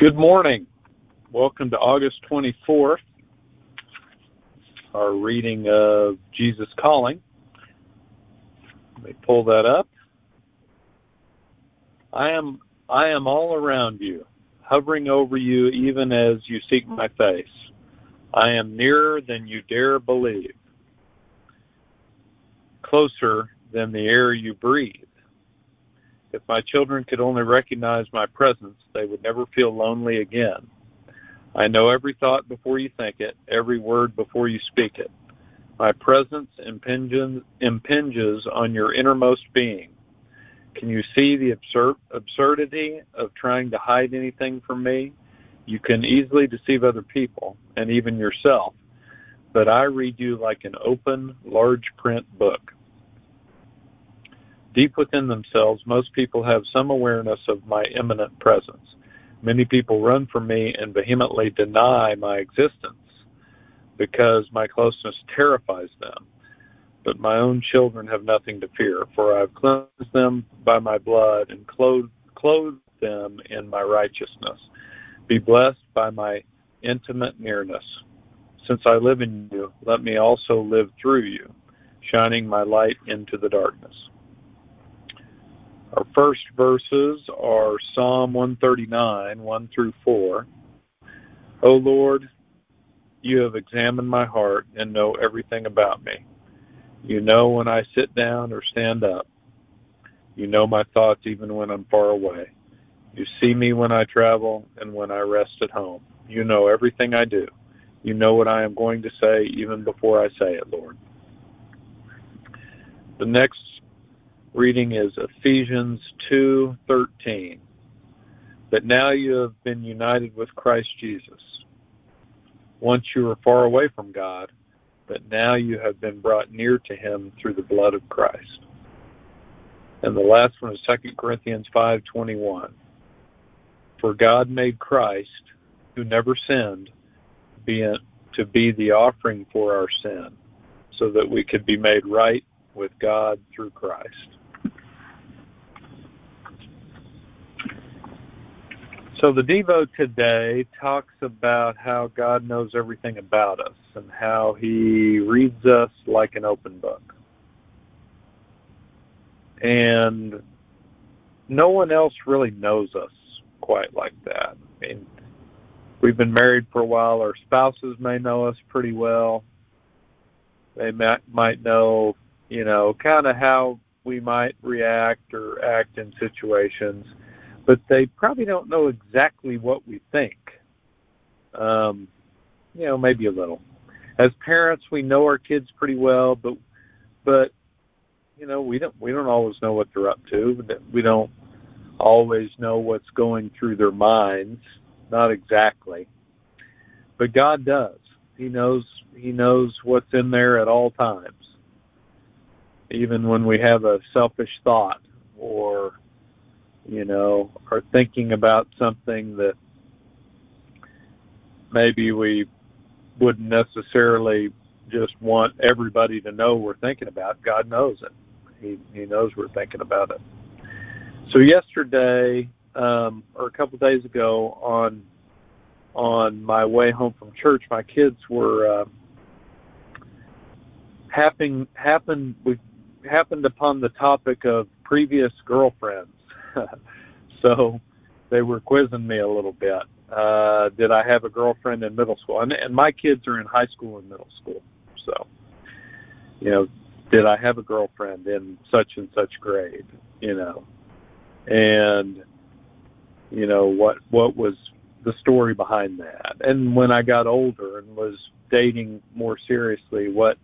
Good morning. Welcome to August 24th, our reading of Jesus Calling. Let me pull that up. I am I am all around you, hovering over you even as you seek my face. I am nearer than you dare believe, closer than the air you breathe. If my children could only recognize my presence, they would never feel lonely again. I know every thought before you think it, every word before you speak it. My presence impinges, impinges on your innermost being. Can you see the absurd, absurdity of trying to hide anything from me? You can easily deceive other people and even yourself, but I read you like an open, large print book. Deep within themselves, most people have some awareness of my imminent presence. Many people run from me and vehemently deny my existence because my closeness terrifies them. But my own children have nothing to fear, for I have cleansed them by my blood and clothed, clothed them in my righteousness. Be blessed by my intimate nearness. Since I live in you, let me also live through you, shining my light into the darkness. Our first verses are Psalm 139, 1 through 4. O Lord, you have examined my heart and know everything about me. You know when I sit down or stand up. You know my thoughts even when I'm far away. You see me when I travel and when I rest at home. You know everything I do. You know what I am going to say even before I say it, Lord. The next reading is Ephesians 2:13. But now you have been united with Christ Jesus. Once you were far away from God, but now you have been brought near to him through the blood of Christ. And the last one is 2 Corinthians 5:21. For God made Christ, who never sinned, be to be the offering for our sin, so that we could be made right with God through Christ. So the Devo today talks about how God knows everything about us and how he reads us like an open book. And no one else really knows us quite like that. I mean, we've been married for a while. Our spouses may know us pretty well. They might, might know, you know, kind of how we might react or act in situations but they probably don't know exactly what we think. Um, you know, maybe a little. As parents, we know our kids pretty well, but but you know, we don't we don't always know what they're up to. We don't always know what's going through their minds. Not exactly, but God does. He knows He knows what's in there at all times, even when we have a selfish thought or you know, are thinking about something that maybe we wouldn't necessarily just want everybody to know we're thinking about. God knows it. He He knows we're thinking about it. So yesterday, um, or a couple of days ago, on on my way home from church, my kids were uh, happening happened we happened upon the topic of previous girlfriends so they were quizzing me a little bit. Uh, did I have a girlfriend in middle school? And, and my kids are in high school and middle school. So, you know, did I have a girlfriend in such and such grade? You know, and you know what what was the story behind that? And when I got older and was dating more seriously, what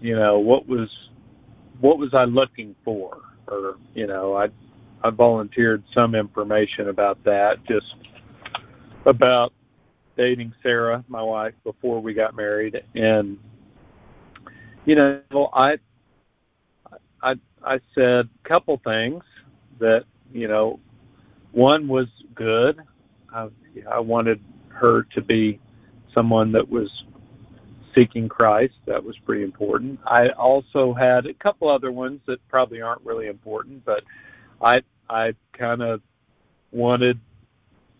you know what was what was I looking for? Or you know, I I volunteered some information about that, just about dating Sarah, my wife, before we got married, and you know, I I I said a couple things that you know, one was good. I, I wanted her to be someone that was seeking Christ. That was pretty important. I also had a couple other ones that probably aren't really important, but I I kind of wanted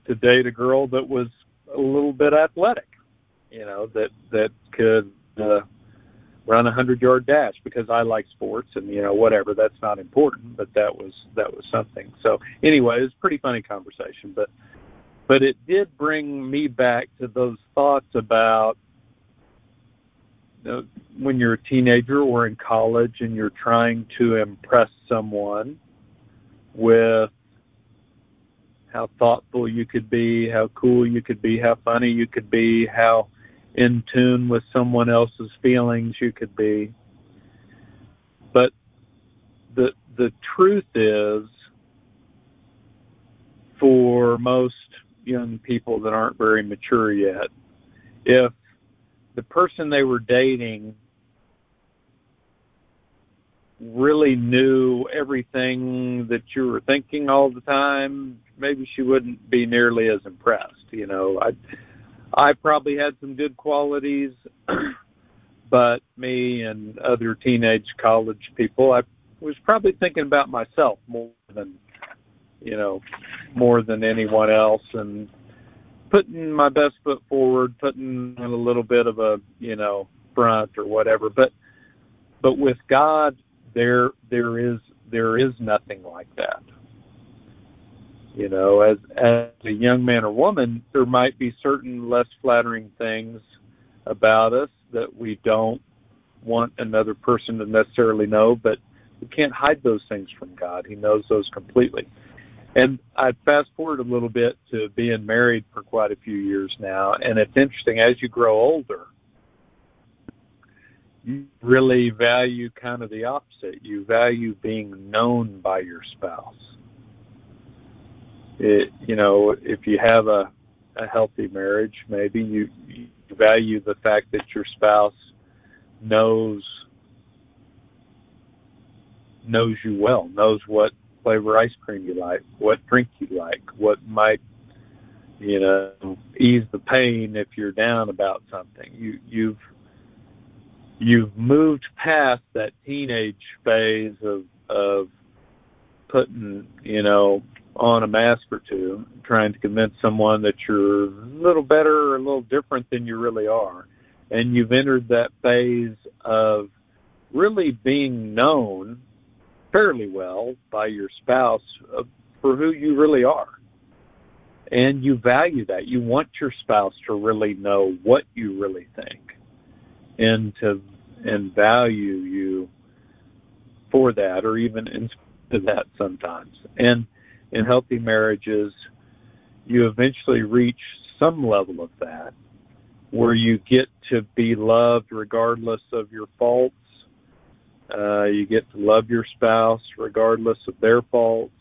to date a girl that was a little bit athletic, you know, that that could uh, run a hundred yard dash because I like sports and you know whatever. That's not important, but that was that was something. So anyway, it was a pretty funny conversation, but but it did bring me back to those thoughts about when you're a teenager or in college and you're trying to impress someone with how thoughtful you could be, how cool you could be, how funny you could be, how in tune with someone else's feelings you could be. But the the truth is for most young people that aren't very mature yet, if the person they were dating really knew everything that you were thinking all the time, maybe she wouldn't be nearly as impressed. You know, I I probably had some good qualities, but me and other teenage college people, I was probably thinking about myself more than you know more than anyone else and putting my best foot forward, putting a little bit of a you know front or whatever. But but with God, there there is there is nothing like that. You know, as as a young man or woman, there might be certain less flattering things about us that we don't want another person to necessarily know, but we can't hide those things from God. He knows those completely. And I fast forward a little bit to being married for quite a few years now, and it's interesting as you grow older, really value kind of the opposite. You value being known by your spouse. It, you know, if you have a, a healthy marriage, maybe you, you value the fact that your spouse knows knows you well, knows what flavor ice cream you like, what drink you like, what might you know ease the pain if you're down about something. You you've you've moved past that teenage phase of of putting you know on a mask or two, trying to convince someone that you're a little better or a little different than you really are, and you've entered that phase of really being known fairly well by your spouse uh, for who you really are. And you value that. You want your spouse to really know what you really think and to and value you for that or even into that sometimes. And in healthy marriages, you eventually reach some level of that where you get to be loved regardless of your faults uh, you get to love your spouse regardless of their faults.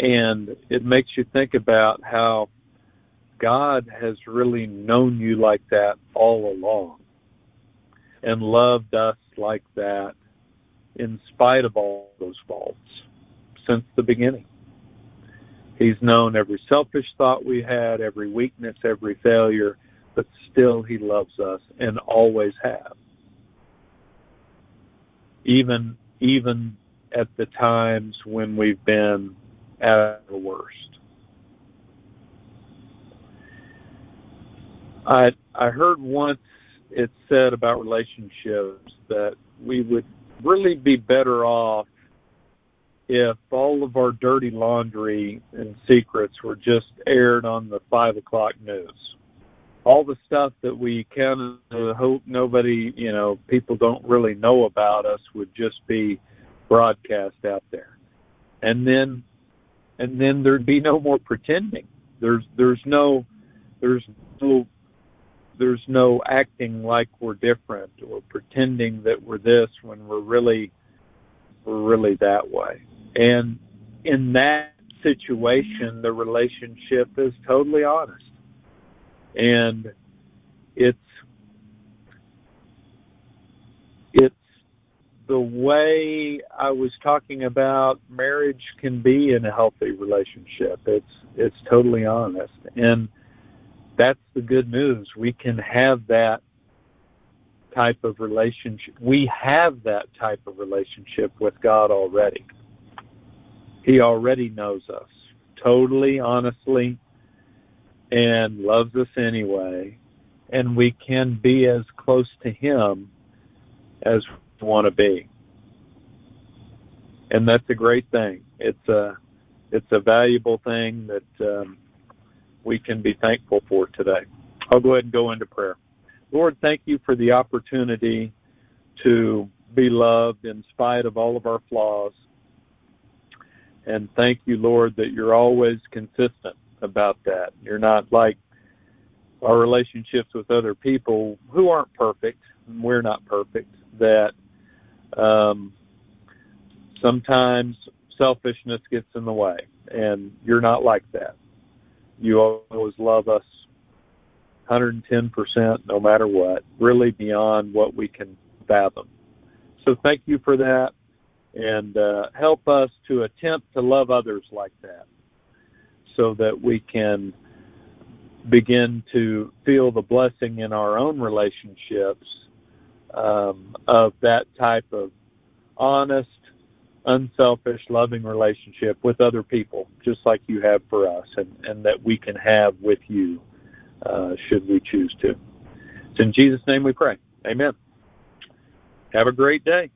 And it makes you think about how God has really known you like that all along and loved us like that in spite of all those faults since the beginning. He's known every selfish thought we had, every weakness, every failure, but still he loves us and always has even even at the times when we've been at our worst. I I heard once it said about relationships that we would really be better off if all of our dirty laundry and secrets were just aired on the five o'clock news all the stuff that we kind of hope nobody, you know, people don't really know about us would just be broadcast out there. And then and then there'd be no more pretending. There's there's no there's no there's no acting like we're different or pretending that we're this when we're really we're really that way. And in that situation the relationship is totally honest and it's it's the way I was talking about marriage can be in a healthy relationship. It's it's totally honest, and that's the good news. We can have that type of relationship. We have that type of relationship with God already. He already knows us. totally, honestly, and loves us anyway, and we can be as close to Him as we want to be. And that's a great thing. It's a it's a valuable thing that um, we can be thankful for today. I'll go ahead and go into prayer. Lord, thank you for the opportunity to be loved in spite of all of our flaws. And thank you, Lord, that you're always consistent about that. You're not like our relationships with other people who aren't perfect, and we're not perfect, that um, sometimes selfishness gets in the way. And you're not like that. You always love us 110% no matter what, really beyond what we can fathom. So thank you for that and uh, help us to attempt to love others like that so that we can begin to feel the blessing in our own relationships um, of that type of honest, unselfish, loving relationship with other people, just like you have for us, and, and that we can have with you uh, should we choose to. It's in Jesus' name we pray. Amen. Have a great day.